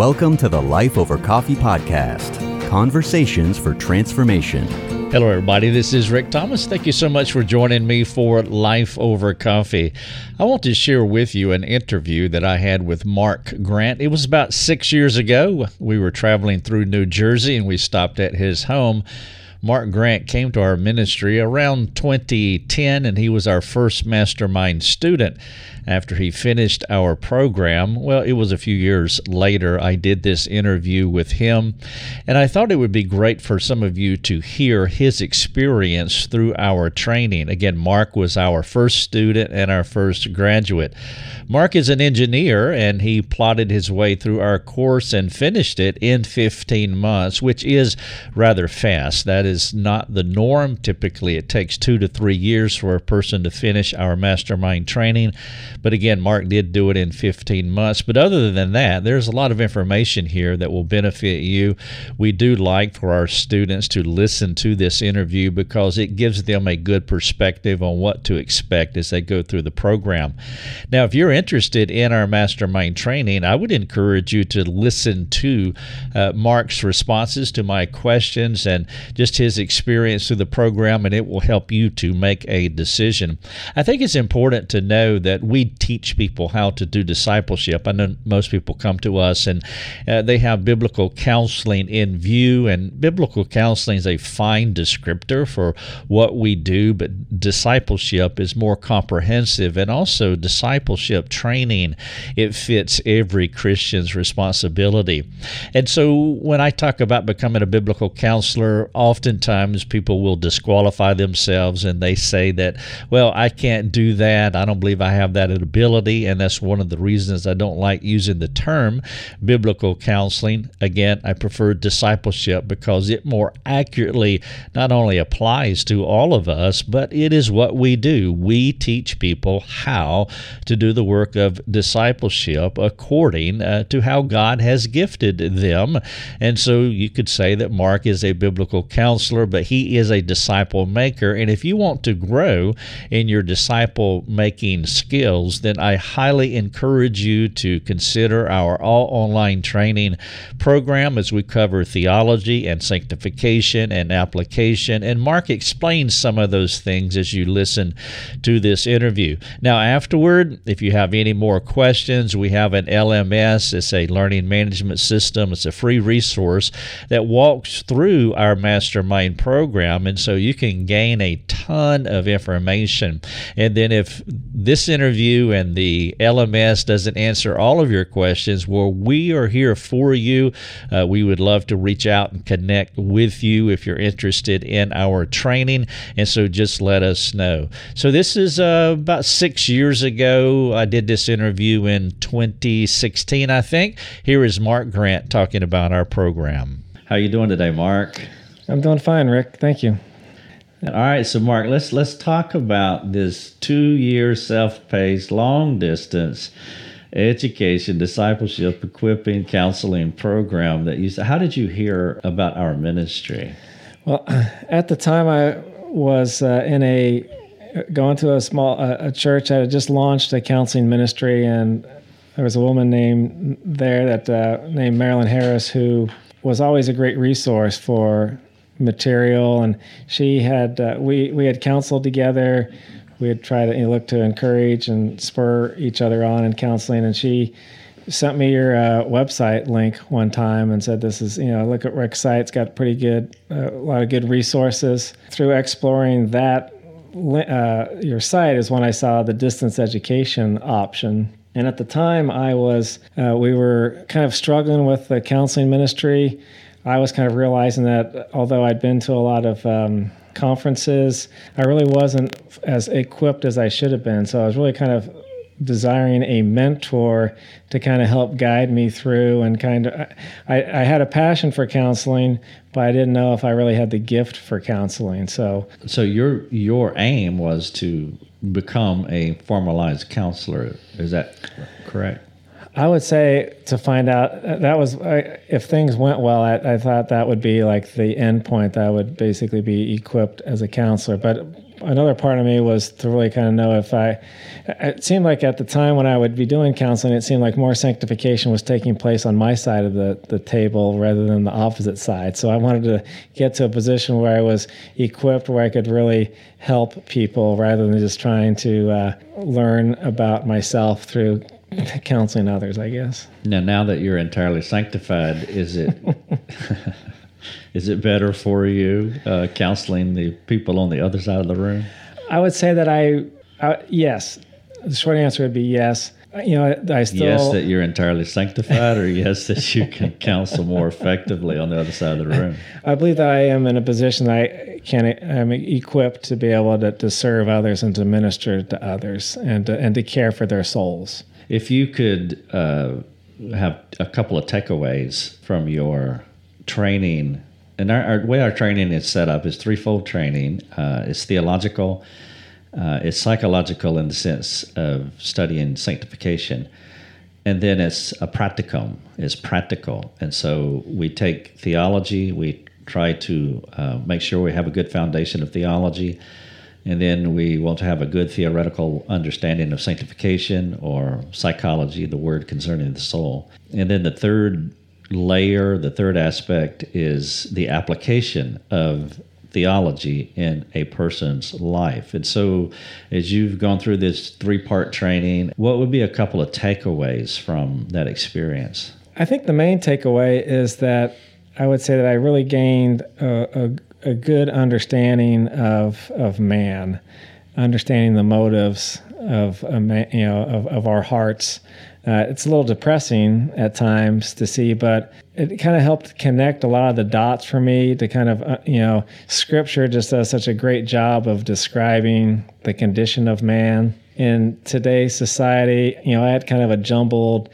Welcome to the Life Over Coffee Podcast Conversations for Transformation. Hello, everybody. This is Rick Thomas. Thank you so much for joining me for Life Over Coffee. I want to share with you an interview that I had with Mark Grant. It was about six years ago. We were traveling through New Jersey and we stopped at his home. Mark Grant came to our ministry around 2010, and he was our first mastermind student after he finished our program. Well, it was a few years later, I did this interview with him, and I thought it would be great for some of you to hear his experience through our training. Again, Mark was our first student and our first graduate. Mark is an engineer, and he plotted his way through our course and finished it in 15 months, which is rather fast. That is not the norm. Typically, it takes two to three years for a person to finish our mastermind training. But again, Mark did do it in 15 months. But other than that, there's a lot of information here that will benefit you. We do like for our students to listen to this interview because it gives them a good perspective on what to expect as they go through the program. Now, if you're interested in our mastermind training, I would encourage you to listen to uh, Mark's responses to my questions and just his experience through the program, and it will help you to make a decision. I think it's important to know that we teach people how to do discipleship. I know most people come to us and uh, they have biblical counseling in view, and biblical counseling is a fine descriptor for what we do, but discipleship is more comprehensive, and also discipleship training it fits every Christian's responsibility. And so when I talk about becoming a biblical counselor, oftentimes people will disqualify themselves and they say that, well, I can't do that. I don't believe I have that ability, and that's one of the reasons I don't like using the term biblical counseling. Again, I prefer discipleship because it more accurately not only applies to all of us, but it is what we do. We teach people how to do the work of discipleship according uh, to how God has gifted them. And so you could say that Mark is a biblical counselor, but he is a disciple maker. And if you want to grow in your disciple making skills, then I highly encourage you to consider our all online training program as we cover theology and sanctification and application. And Mark explains some of those things as you listen to this interview. Now, afterward, if you have any more questions, we have an LMS. It's a learning management system, it's a free resource that walks through our mastermind program. And so you can gain a ton of information. And then if this interview and the LMS doesn't answer all of your questions, well, we are here for you. Uh, we would love to reach out and connect with you if you're interested in our training. And so just let us know. So this is uh, about six years ago. I did this interview in 2016, I think. Here is Mark Grant talking about our program. How are you doing today, Mark? I'm doing fine, Rick. Thank you. All right, so Mark, let's let's talk about this two-year self-paced, long-distance education, discipleship, equipping, counseling program that you. How did you hear about our ministry? Well, at the time, I was uh, in a going to a small uh, a church. I had just launched a counseling ministry, and there was a woman named there that uh, named Marilyn Harris who was always a great resource for material, and she had uh, we we had counseled together. We had tried to you know, look to encourage and spur each other on in counseling, and she sent me your uh, website link one time and said this is you know look at Rick's site. It's got pretty good uh, a lot of good resources. Through exploring that uh, your site is when I saw the distance education option. And at the time I was uh, we were kind of struggling with the counseling ministry I was kind of realizing that although I'd been to a lot of um, conferences, I really wasn't as equipped as I should have been. So I was really kind of desiring a mentor to kind of help guide me through and kind of I, I had a passion for counseling but i didn't know if i really had the gift for counseling. So so your your aim was to become a formalized counselor. Is that correct I would say to find out that was if things went well. I, I, thought that would be like the end point. That I would basically be equipped as a counselor. But another part of me was to really kind of know if I. It seemed like at the time when I would be doing counseling, it seemed like more sanctification was taking place on my side of the the table rather than the opposite side. So I wanted to get to a position where I was equipped, where I could really help people rather than just trying to uh, learn about myself through counseling others. I guess. Now, now that you're entirely sanctified, is it? Is it better for you uh, counseling the people on the other side of the room? I would say that I, I yes. The short answer would be yes. You know, I, I still yes that you're entirely sanctified, or yes that you can counsel more effectively on the other side of the room. I believe that I am in a position that I can I'm equipped to be able to, to serve others and to minister to others and to, and to care for their souls. If you could uh, have a couple of takeaways from your training and our, our, way our training is set up is threefold training. Uh, it's theological, uh, it's psychological in the sense of studying sanctification, and then it's a practicum. It's practical, and so we take theology. We try to uh, make sure we have a good foundation of theology, and then we want to have a good theoretical understanding of sanctification or psychology, the word concerning the soul. And then the third layer, the third aspect is the application of theology in a person's life. And so, as you've gone through this three part training, what would be a couple of takeaways from that experience? I think the main takeaway is that I would say that I really gained a, a, a good understanding of, of man, understanding the motives of, you know, of, of our hearts uh, it's a little depressing at times to see, but it kind of helped connect a lot of the dots for me to kind of, uh, you know, scripture just does such a great job of describing the condition of man. In today's society, you know, I had kind of a jumbled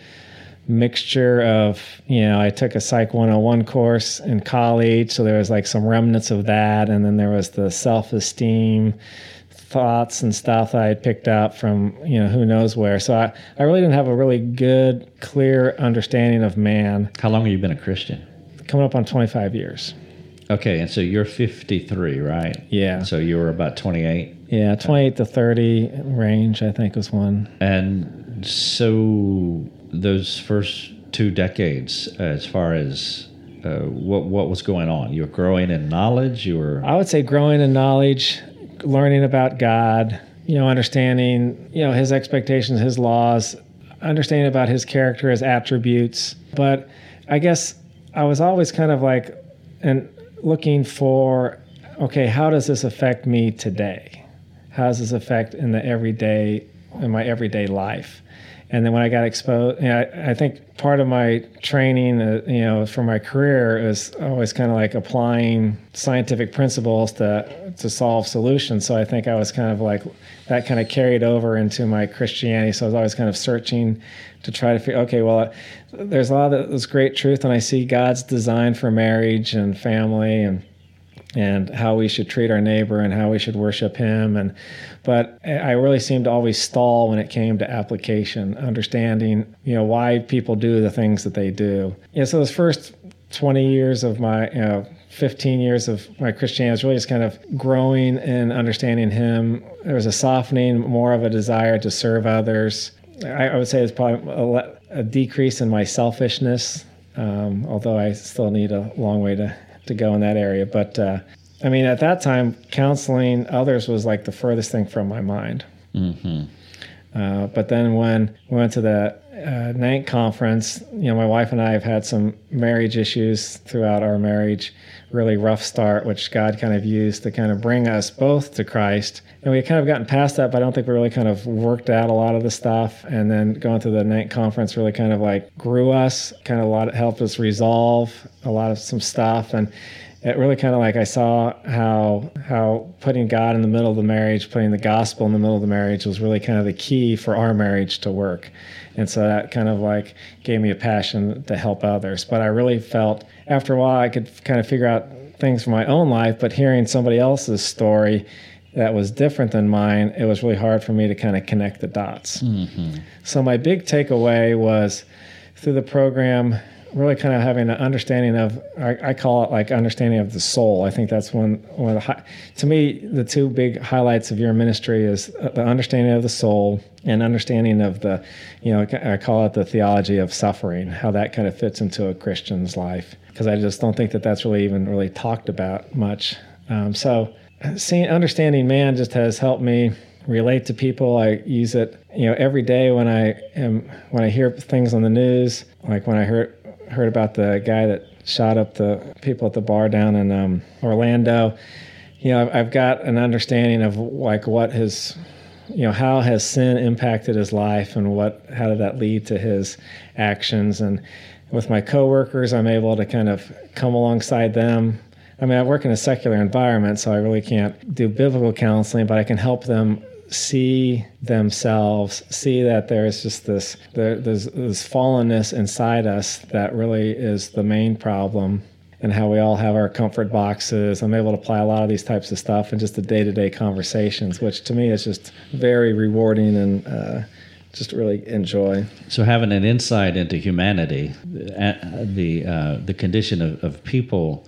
mixture of, you know, I took a Psych 101 course in college, so there was like some remnants of that. And then there was the self esteem thoughts and stuff that I had picked up from you know who knows where. So I, I really didn't have a really good, clear understanding of man. How long have you been a Christian? Coming up on 25 years. Okay, and so you're 53, right? Yeah. So you were about 28. Yeah, 28 to 30 range, I think was one. And so those first two decades, as far as uh, what what was going on, you were growing in knowledge. You were. I would say growing in knowledge learning about God, you know, understanding, you know, his expectations, his laws, understanding about his character, his attributes. But I guess I was always kind of like and looking for okay, how does this affect me today? How does this affect in the everyday in my everyday life? And then when I got exposed, you know, I, I think part of my training, uh, you know, for my career is always kind of like applying scientific principles to to solve solutions. So I think I was kind of like that kind of carried over into my Christianity. So I was always kind of searching to try to figure, okay, well, there's a lot of this great truth, and I see God's design for marriage and family and and how we should treat our neighbor and how we should worship him. And but I really seemed to always stall when it came to application understanding you know why people do the things that they do. Yeah so those first 20 years of my you know 15 years of my Christianity was really just kind of growing and understanding him. There was a softening more of a desire to serve others. I, I would say it's probably a, a, decrease in my selfishness um, although I still need a long way to to go in that area. But uh, I mean, at that time, counseling others was like the furthest thing from my mind. Mm-hmm. Uh, but then when we went to the uh, NANC conference, you know, my wife and I have had some marriage issues throughout our marriage, really rough start, which God kind of used to kind of bring us both to Christ. And we kind of gotten past that, but I don't think we really kind of worked out a lot of the stuff. And then going to the night conference really kind of like grew us, kind of a lot, helped us resolve a lot of some stuff. And it really kind of like I saw how how putting God in the middle of the marriage, putting the gospel in the middle of the marriage was really kind of the key for our marriage to work. And so that kind of like gave me a passion to help others. But I really felt after a while I could kind of figure out things for my own life, but hearing somebody else's story that was different than mine, it was really hard for me to kind of connect the dots. Mm-hmm. So my big takeaway was through the program really kind of having an understanding of I, I, call it like understanding of the soul. I think that's one one of the to me the two big highlights of your ministry is the understanding of the soul and understanding of the you know I call it the theology of suffering, how that kind of fits into a Christian's life because I just don't think that that's really even really talked about much. Um, so seeing understanding man just has helped me relate to people. I use it, you know, every day when I am when I hear things on the news, like when I heard heard about the guy that shot up the people at the bar down in um, Orlando. You know, I've, got an understanding of like what his, you know, how has sin impacted his life and what how did that lead to his actions and with my coworkers, I'm able to kind of come alongside them I mean, I work in a secular environment, so I really can't do biblical counseling, but I can help them see themselves, see that there's just this there, there's this fallenness inside us that really is the main problem, and how we all have our comfort boxes. I'm able to apply a lot of these types of stuff in just the day-to-day conversations, which to me is just very rewarding and. Uh, just really enjoy. So having an insight into humanity, uh, the uh, the condition of, of people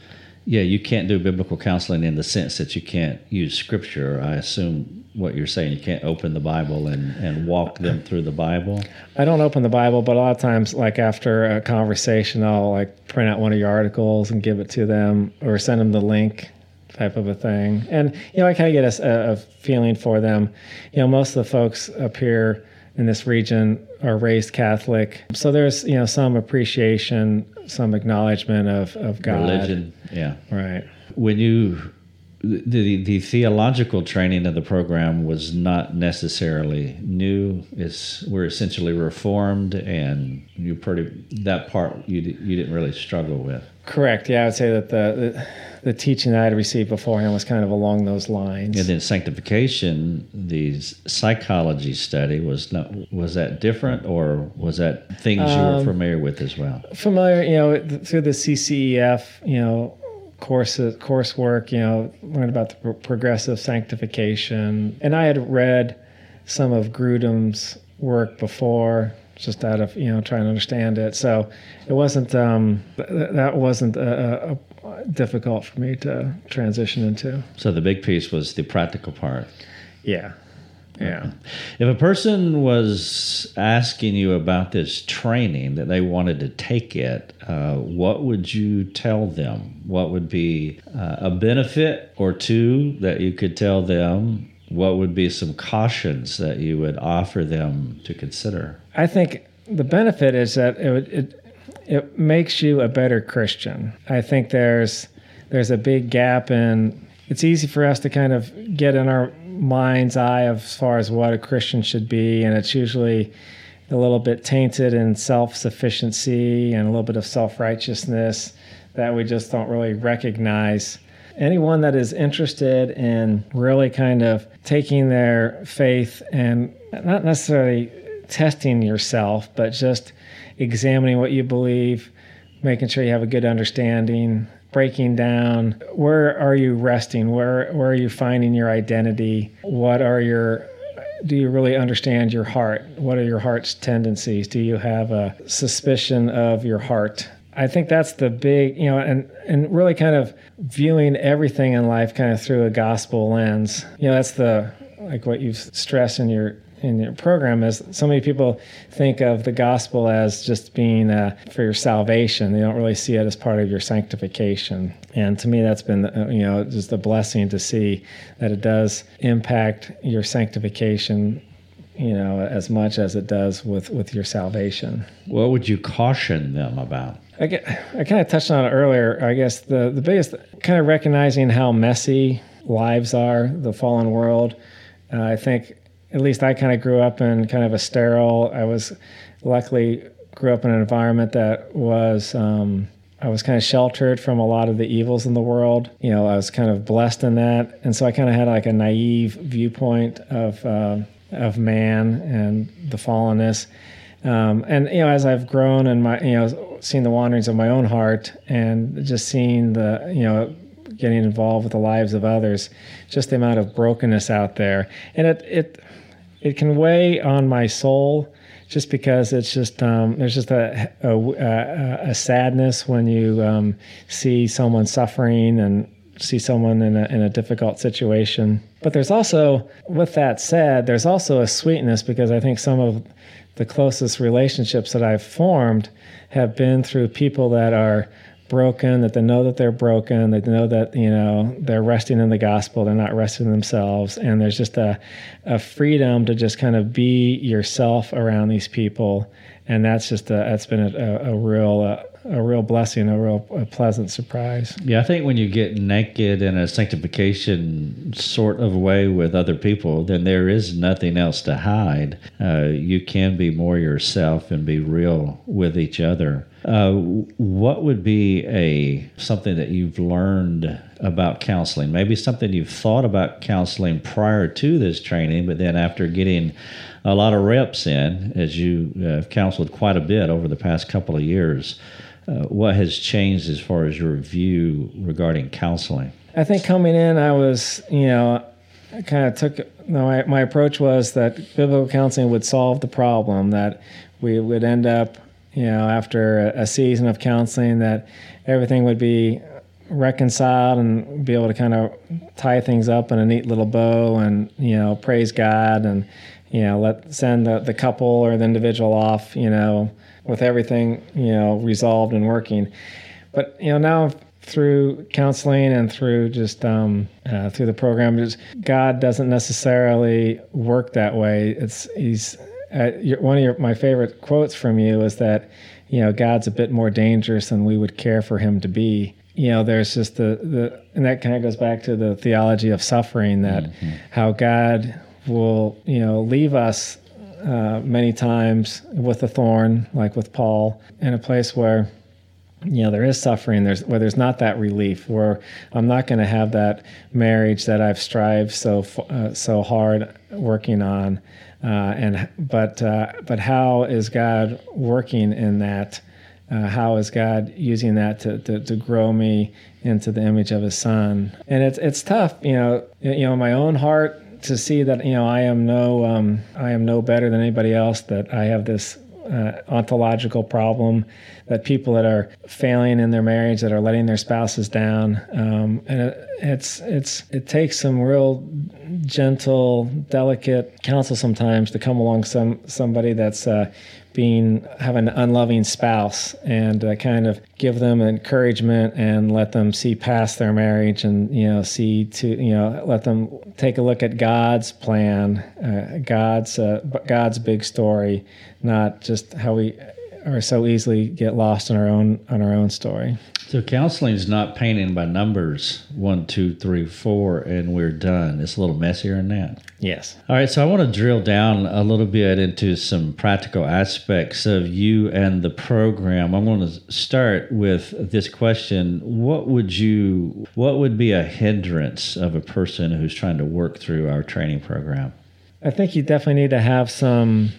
yeah, you can't do biblical counseling in the sense that you can't use scripture. I assume what you're saying, you can't open the Bible and, and walk them through the Bible. I don't open the Bible, but a lot of times, like after a conversation, I'll like print out one of your articles and give it to them or send them the link type of a thing. And, you know, I kind of get a, a feeling for them. You know, most of the folks up here in this region are raised Catholic. So there's, you know, some appreciation, some acknowledgement of, of God. Religion yeah. Right. When you the the theological training of the program was not necessarily new. It's we're essentially reformed, and you pretty that part you you didn't really struggle with. Correct. Yeah, I would say that the, the the teaching I had received beforehand was kind of along those lines. And then sanctification, the psychology study was not was that different, or was that things um, you were um, familiar with as well? Familiar, you know, through the CCEF, you know, courses, coursework, you know, learned about the progressive sanctification, and I had read some of Grudem's work before just out of you know trying to understand it. So it wasn't um, th- that wasn't a, a, difficult for me to transition into. So the big piece was the practical part. Yeah. Yeah. If a person was asking you about this training that they wanted to take it, uh, what would you tell them? What would be uh, a benefit or two that you could tell them? What would be some cautions that you would offer them to consider? I think the benefit is that it, it it makes you a better Christian. I think there's there's a big gap in it's easy for us to kind of get in our mind's eye as far as what a Christian should be, and it's usually a little bit tainted in self sufficiency and a little bit of self righteousness that we just don't really recognize. Anyone that is interested in really kind of taking their faith and not necessarily testing yourself, but just examining what you believe, making sure you have a good understanding, breaking down where are you resting? Where where are you finding your identity? What are your do you really understand your heart? What are your heart's tendencies? Do you have a suspicion of your heart? I think that's the big, you know, and and really kind of viewing everything in life kind of through a gospel lens. You know, that's the like what you've stressed in your in your program is so many people think of the gospel as just being uh, for your salvation. They don't really see it as part of your sanctification. And to me, that's been uh, you know just a blessing to see that it does impact your sanctification. You know, as much as it does with with your salvation. What would you caution them about? I, get, I kind of touched on it earlier. I guess the the biggest kind of recognizing how messy lives are, the fallen world. Uh, I think at least I kind of grew up in kind of a sterile. I was luckily grew up in an environment that was um, I was kind of sheltered from a lot of the evils in the world. You know, I was kind of blessed in that, and so I kind of had like a naive viewpoint of uh, of man and the fallenness. Um, and you know, as I've grown and my you know seen the wanderings of my own heart and just seeing the you know getting involved with the lives of others, just the amount of brokenness out there, and it it it can weigh on my soul just because it's just um, there's just a, a, a sadness when you um, see someone suffering and see someone in a, in a difficult situation. But there's also, with that said, there's also a sweetness because I think some of the closest relationships that I've formed have been through people that are broken, that they know that they're broken, they know that, you know, they're resting in the gospel, they're not resting in themselves. And there's just a, a freedom to just kind of be yourself around these people. And that's just a, that's been a, a, a real, uh, a real blessing, a real a pleasant surprise. Yeah, I think when you get naked in a sanctification sort of way with other people, then there is nothing else to hide. Uh, you can be more yourself and be real with each other. Uh, what would be a something that you've learned about counseling? Maybe something you've thought about counseling prior to this training, but then after getting a lot of reps in, as you have counseled quite a bit over the past couple of years, uh, what has changed as far as your view regarding counseling? I think coming in, I was, you know, I kind of took my, my approach was that biblical counseling would solve the problem, that we would end up, you know, after a, season of counseling, that everything would be reconciled and be able to kind of tie things up in a neat little bow and, you know, praise God and, you know, let send the, the couple or the individual off, you know, with everything you know resolved and working. But you know now through counseling and through just um, uh, through the program, just God doesn't necessarily work that way. It's he's uh, one of your, my favorite quotes from you is that you know God's a bit more dangerous than we would care for him to be. You know, there's just the the and that kind of goes back to the theology of suffering that mm-hmm. how God will you know leave us uh, many times with a thorn, like with Paul, in a place where you know there is suffering there's where there's not that relief where i'm not going to have that marriage that i've strived so uh, so hard working on uh, and but uh, but how is god working in that? Uh, how is god using that to, to, to grow me into the image of his son? And it's it's tough you know you know my own heart to see that you know I am no um, I am no better than anybody else. That I have this uh, ontological problem that people that are failing in their marriage that are letting their spouses down um, and it, it's it's it takes some real gentle delicate counsel sometimes to come along some somebody that's uh, being have an unloving spouse and uh, kind of give them encouragement and let them see past their marriage and you know see to you know let them take a look at God's plan, uh, God's uh, God's big story, not just how we are so easily get lost in our own on our own story. So counseling is not painting by numbers one, two, three, four, and we're done. It's a little messier than that. Yes. All right. So I want to drill down a little bit into some practical aspects of you and the program. I'm going to start with this question: What would you? What would be a hindrance of a person who's trying to work through our training program? I think you definitely need to have some,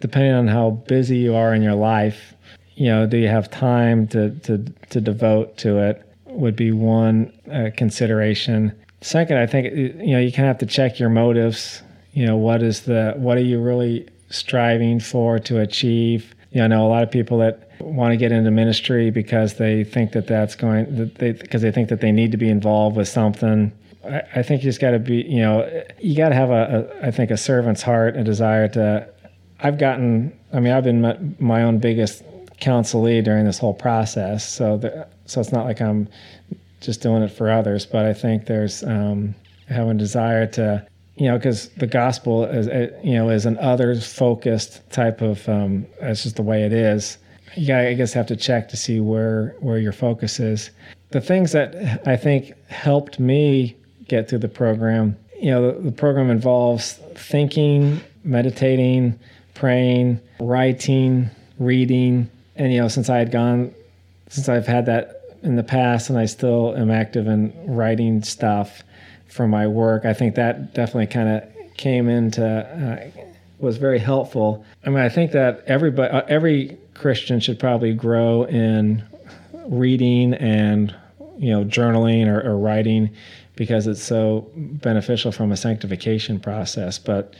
depending on how busy you are in your life you know, do you have time to to to devote to it? Would be one uh, consideration. Second, I think you know you kind of have to check your motives. You know, what is the what are you really striving for to achieve? You know, I know a lot of people that want to get into ministry because they think that that's going that they because they think that they need to be involved with something. I, I think you just got to be, you know, you got to have a, a, I think, a servant's heart, a desire to. I've gotten, I mean, I've been my, my own biggest counselee during this whole process. So, the, so it's not like I'm just doing it for others, but I think there's um, having a desire to, you know, because the gospel is, you know, is an others focused type of. Um, that's just the way it is. You gotta, I guess, have to check to see where where your focus is. The things that I think helped me get through the program, you know, the, the program involves thinking, meditating, praying, writing, reading, and you know, since I had gone, since I've had that in the past, and I still am active in writing stuff for my work, I think that definitely kind of came into uh, was very helpful. I mean, I think that everybody, uh, every Christian should probably grow in reading and you know journaling or, or writing because it's so beneficial from a sanctification process. But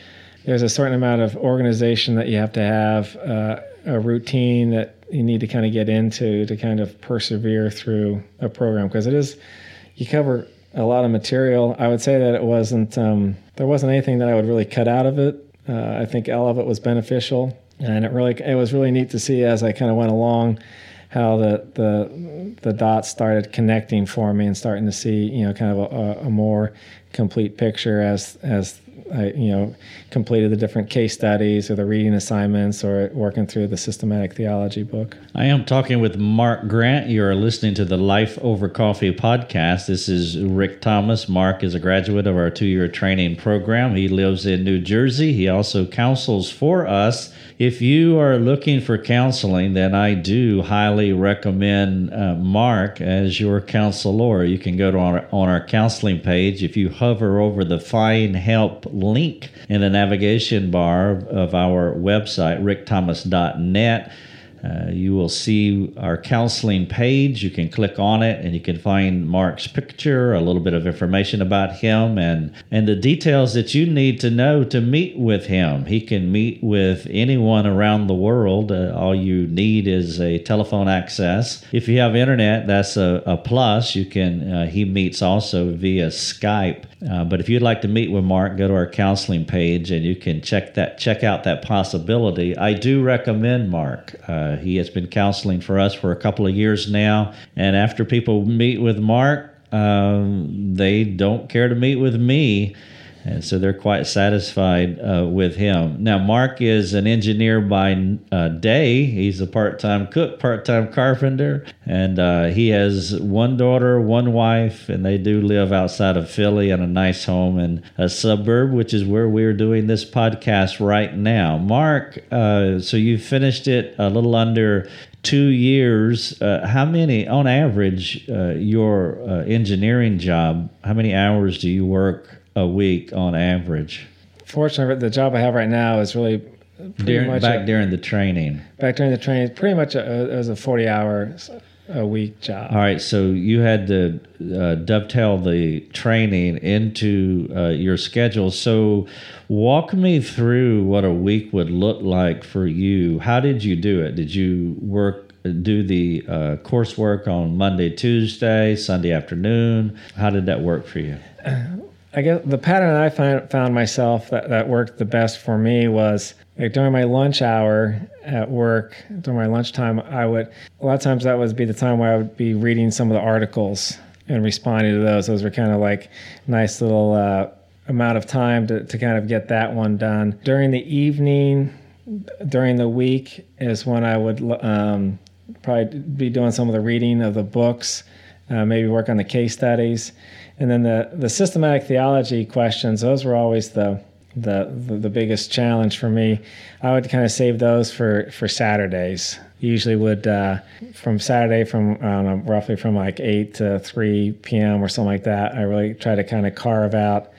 there's a certain amount of organization that you have to have, uh, a routine that you need to kind of get into to kind of persevere through a program because it is you cover a lot of material. I would say that it wasn't um, there wasn't anything that I would really cut out of it. Uh, I think all of it was beneficial, and it really it was really neat to see as I kind of went along how the the the dots started connecting for me and starting to see you know kind of a, a more complete picture as as I, you know, completed the different case studies or the reading assignments or working through the systematic theology book. I am talking with Mark Grant. You are listening to the Life Over Coffee podcast. This is Rick Thomas. Mark is a graduate of our two year training program. He lives in New Jersey. He also counsels for us if you are looking for counseling, then I do highly recommend uh, Mark as your counselor. You can go to our, on our counseling page. If you hover over the Find Help link in the navigation bar of our website, rickthomas.net, uh, you will see our counseling page. You can click on it and you can find Mark's picture, a little bit of information about him, and, and the details that you need to know to meet with him. He can meet with anyone around the world. Uh, all you need is a telephone access. If you have internet, that's a, a plus. You can. Uh, he meets also via Skype. Uh, but if you'd like to meet with Mark, go to our counseling page and you can check that check out that possibility. I do recommend Mark. Uh, he has been counseling for us for a couple of years now, and after people meet with Mark, um, they don't care to meet with me and so they're quite satisfied uh, with him. Now, Mark is an engineer by uh, day. He's a part-time cook, part-time carpenter, and uh, he has one daughter, one wife, and they do live outside of Philly in a nice home in a suburb, which is where we're doing this podcast right now. Mark, uh, so you finished it a little under two years, uh, how many, on average, uh, your uh, engineering job, how many hours do you work a week on average. Fortunately, the job I have right now is really during, back a, during the training. Back during the training, pretty much a, it was a forty-hour a week job. All right, so you had to uh, dovetail the training into uh, your schedule. So, walk me through what a week would look like for you. How did you do it? Did you work? Do the uh, coursework on Monday, Tuesday, Sunday afternoon? How did that work for you? I guess the pattern I find, found myself that, that worked the best for me was like during my lunch hour at work, during my lunchtime, I would, a lot of times that would be the time where I would be reading some of the articles and responding to those. Those were kind of like nice little uh, amount of time to, to kind of get that one done. During the evening, during the week is when I would um, probably be doing some of the reading of the books, uh, maybe work on the case studies and then the the systematic theology questions; those were always the the the, biggest challenge for me. I would kind of save those for for Saturdays. Usually would uh, from Saturday from I don't know roughly from like eight to three p.m. or something like that. I really try to kind of carve out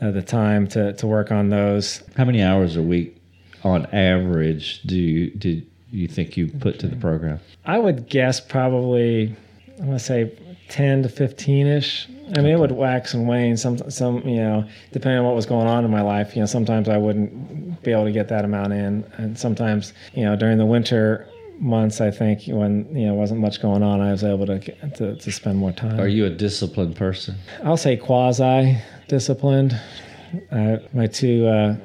uh, the time to to work on those. How many hours a week on average do you did you think you put to the program? I would guess probably I'm gonna say ten to fifteen ish I mean, it would wax and wane. Some, some, you know, depending on what was going on in my life. You know, sometimes I wouldn't be able to get that amount in, and sometimes, you know, during the winter months, I think when you know wasn't much going on, I was able to to, to spend more time. Are you a disciplined person? I'll say quasi disciplined. Uh, my two uh,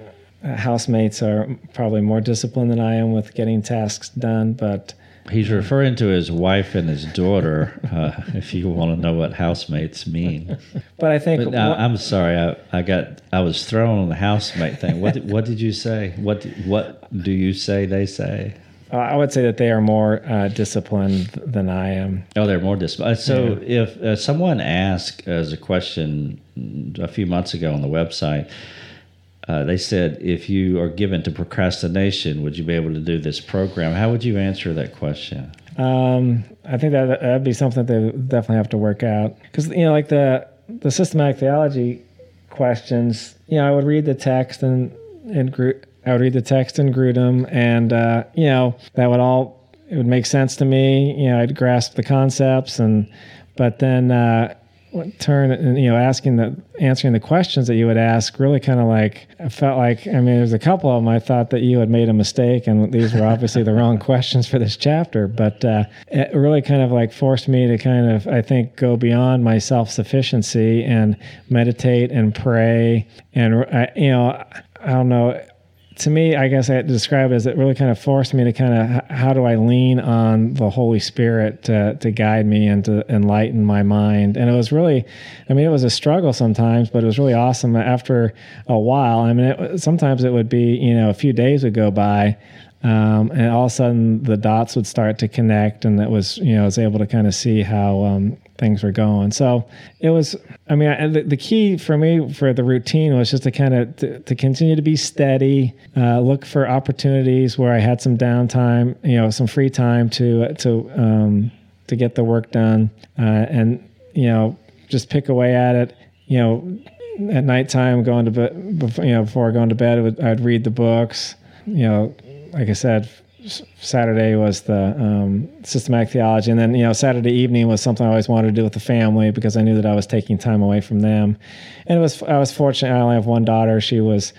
housemates are probably more disciplined than I am with getting tasks done, but He's referring to his wife and his daughter. Uh, if you want to know what housemates mean, but I think but, uh, I'm sorry. I, I got I was thrown on the housemate thing. What did, what did you say? What what do you say? They say. Uh, I would say that they are more uh, disciplined than I am. Oh, they're more disciplined. So, yeah. if uh, someone asked as a question a few months ago on the website, uh, they said, if you are given to procrastination, would you be able to do this program? How would you answer that question? Um, I think that that'd be something that they definitely have to work out because you know, like the the systematic theology questions. You know, I would read the text and and I would read the text in Grudem, and uh, you know that would all it would make sense to me. You know, I'd grasp the concepts, and but then uh, turn and you know asking the answering the questions that you would ask really kind of like I felt like I mean there's a couple of them I thought that you had made a mistake and these were obviously the wrong questions for this chapter but uh, it really kind of like forced me to kind of I think go beyond my self sufficiency and meditate and pray and uh, you know I don't know to me, I guess I had to describe it as it really kind of forced me to kind of how do I lean on the Holy Spirit to, to guide me and to enlighten my mind. And it was really, I mean, it was a struggle sometimes, but it was really awesome after a while. I mean, it, sometimes it would be, you know, a few days would go by. Um, and all of a sudden the dots would start to connect and it was you know I was able to kind of see how um, things were going. So it was, I mean, I, the, the, key for me for the routine was just to kind of to, to, continue to be steady, uh, look for opportunities where I had some downtime, you know, some free time to to um, to get the work done, uh, and you know, just pick away at it. You know, at nighttime, going to bed, you know, before going to bed, would, I'd read the books. You know, like I said, Saturday was the um, systematic theology, and then you know Saturday evening was something I always wanted to do with the family because I knew that I was taking time away from them, and it was I was fortunate. I only have one daughter. She was,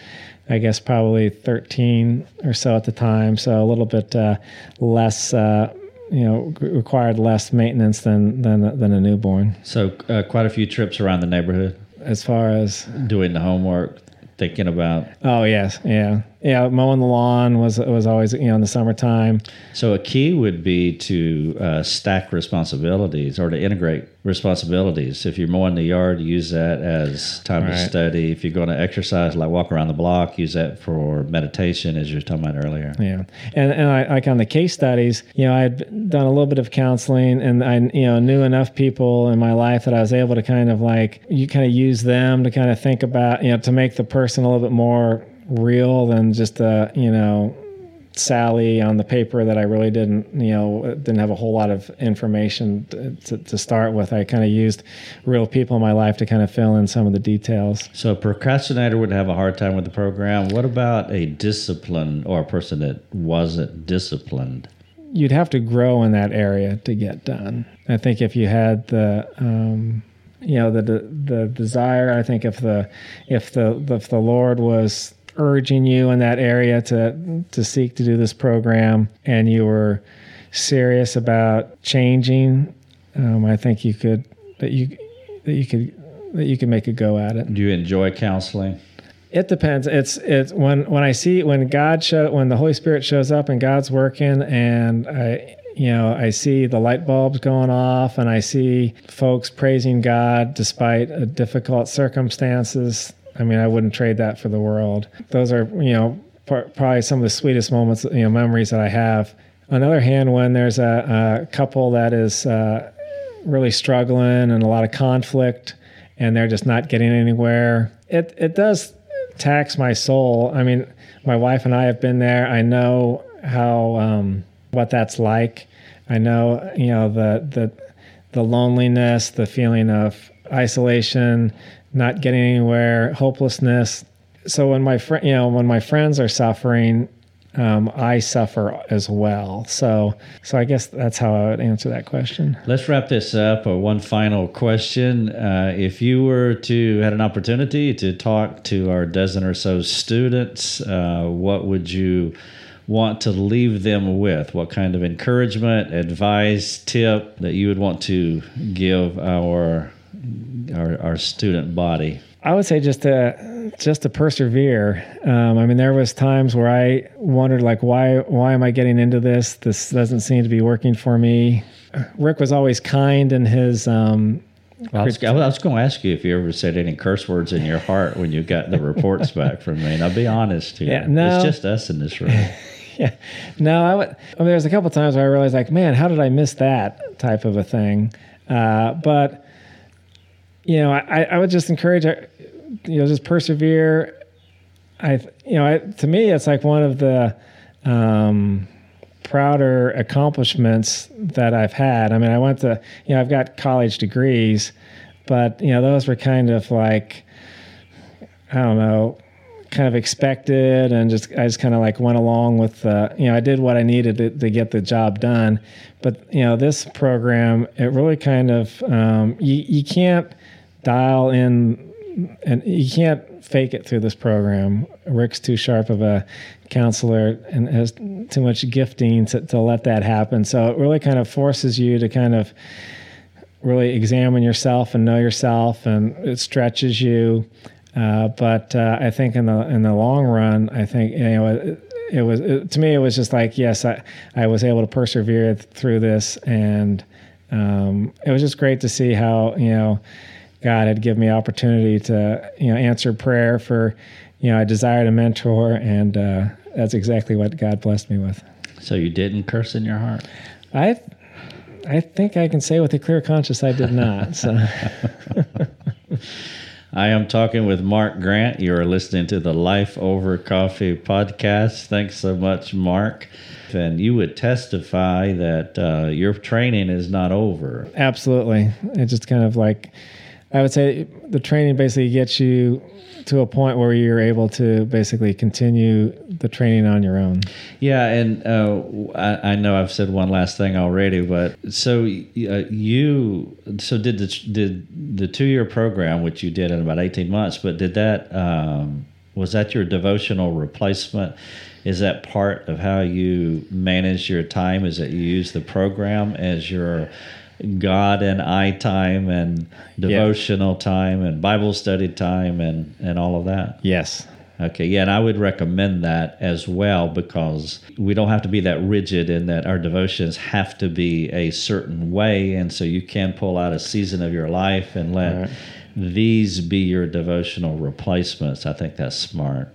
I guess, probably 13 or so at the time, so a little bit uh, less. Uh, you know, required less maintenance than than than a newborn. So, uh, quite a few trips around the neighborhood. As far as doing the homework, thinking about. Oh yes, yeah yeah, mowing the lawn was was always you know in the summertime. So a key would be to uh, stack responsibilities or to integrate responsibilities. If you're mowing the yard, use that as time right. to study. If you're going to exercise, like walk around the block, use that for meditation, as you were talking about earlier. Yeah, and and I, like on the case studies, you know, I had done a little bit of counseling, and I you know knew enough people in my life that I was able to kind of like you kind of use them to kind of think about you know to make the person a little bit more real than just a you know Sally on the paper that I really didn't, you know, didn't have a whole lot of information to, to, to start with. I kind of used real people in my life to kind of fill in some of the details. So a procrastinator would have a hard time with the program. What about a discipline or a person that wasn't disciplined? You'd have to grow in that area to get done. I think if you had the, um, you know, the, the the desire. I think if the if the if the Lord was urging you in that area to to seek to do this program and you were serious about changing um, i think you could that you that you could that you could make a go at it. Do you enjoy counseling? It depends. It's it's when when i see when god show when the holy spirit shows up and god's working and i you know i see the light bulbs going off and i see folks praising god despite difficult circumstances I mean, I wouldn't trade that for the world. Those are, you know, probably some of the sweetest moments, you know, memories that I have. On the other hand, when there's a, a couple that is uh, really struggling and a lot of conflict, and they're just not getting anywhere, it it does tax my soul. I mean, my wife and I have been there. I know how um, what that's like. I know, you know, the the the loneliness, the feeling of isolation, not getting anywhere, hopelessness. So when my friend, you know, when my friends are suffering, um, I suffer as well. So, so I guess that's how I would answer that question. Let's wrap this up. One final question: uh, If you were to had an opportunity to talk to our dozen or so students, uh, what would you want to leave them with? What kind of encouragement, advice, tip that you would want to give our our, our student body? I would say just to just to persevere. Um, I mean, there was times where I wondered, like, why why am I getting into this? This doesn't seem to be working for me. Rick was always kind in his. Um, well, I, was, I was going to ask you if you ever said any curse words in your heart when you got the reports back from me. And I'll be honest here. Yeah, no. It's just us in this room. yeah. No, I would. I mean, there's a couple times where I realized, like, man, how did I miss that type of a thing? Uh, but you know, I, I would just encourage, uh, you know, just persevere. I, you know, I, to me, it's like one of the um, prouder accomplishments that I've had. I mean, I went to, you know, I've got college degrees, but you know, those were kind of like, I don't know, kind of expected, and just I just kind of like went along with, uh, you know, I did what I needed to, to, get the job done. But you know, this program, it really kind of, um, you, you can't dial in and you can't fake it through this program. Rick's too sharp of a counselor and has too much gifting to, to let that happen. So it really kind of forces you to kind of really examine yourself and know yourself, and it stretches you. Uh, but uh, I think in the in the long run, I think you know it, it was it, to me it was just like yes, I I was able to persevere through this, and um, it was just great to see how you know God had given me opportunity to you know answer prayer for you know I desired a mentor, and uh, that's exactly what God blessed me with. So you didn't curse in your heart. I I think I can say with a clear conscience I did not. So. I am talking with Mark Grant. You are listening to the Life Over Coffee podcast. Thanks so much, Mark. And you would testify that uh, your training is not over. Absolutely. It's just kind of like I would say the training basically gets you to a point where you're able to basically continue the training on your own. Yeah, and uh, I, I, know I've said one last thing already, but so uh, you so did the did the two year program, which you did in about eighteen months, but did that um, was that your devotional replacement? Is that part of how you manage your time? Is that you use the program as your God and I time and devotional yeah. time and Bible study time and, and all of that? Yes. Okay, yeah, and I would recommend that as well because we don't have to be that rigid in that our devotions have to be a certain way. And so you can pull out a season of your life and let right. these be your devotional replacements. I think that's smart.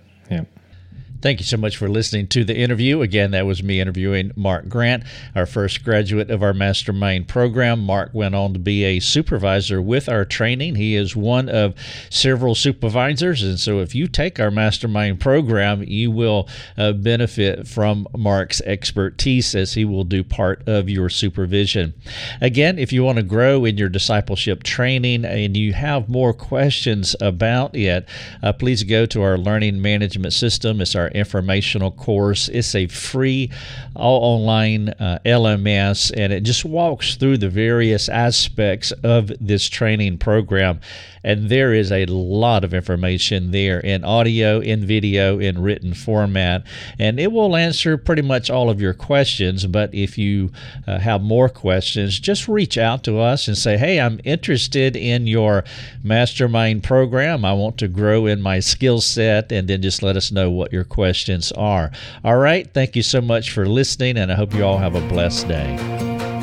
Thank you so much for listening to the interview. Again, that was me interviewing Mark Grant, our first graduate of our mastermind program. Mark went on to be a supervisor with our training. He is one of several supervisors. And so, if you take our mastermind program, you will uh, benefit from Mark's expertise as he will do part of your supervision. Again, if you want to grow in your discipleship training and you have more questions about it, uh, please go to our learning management system. It's informational course. It's a free, all online uh, LMS, and it just walks through the various aspects of this training program. And there is a lot of information there in audio, in video, in written format. And it will answer pretty much all of your questions. But if you uh, have more questions, just reach out to us and say, hey, I'm interested in your mastermind program. I want to grow in my skill set. And then just let us know what your questions are. All right. Thank you so much for listening, and I hope you all have a blessed day.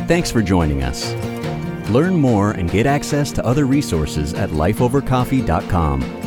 Thanks for joining us. Learn more and get access to other resources at lifeovercoffee.com.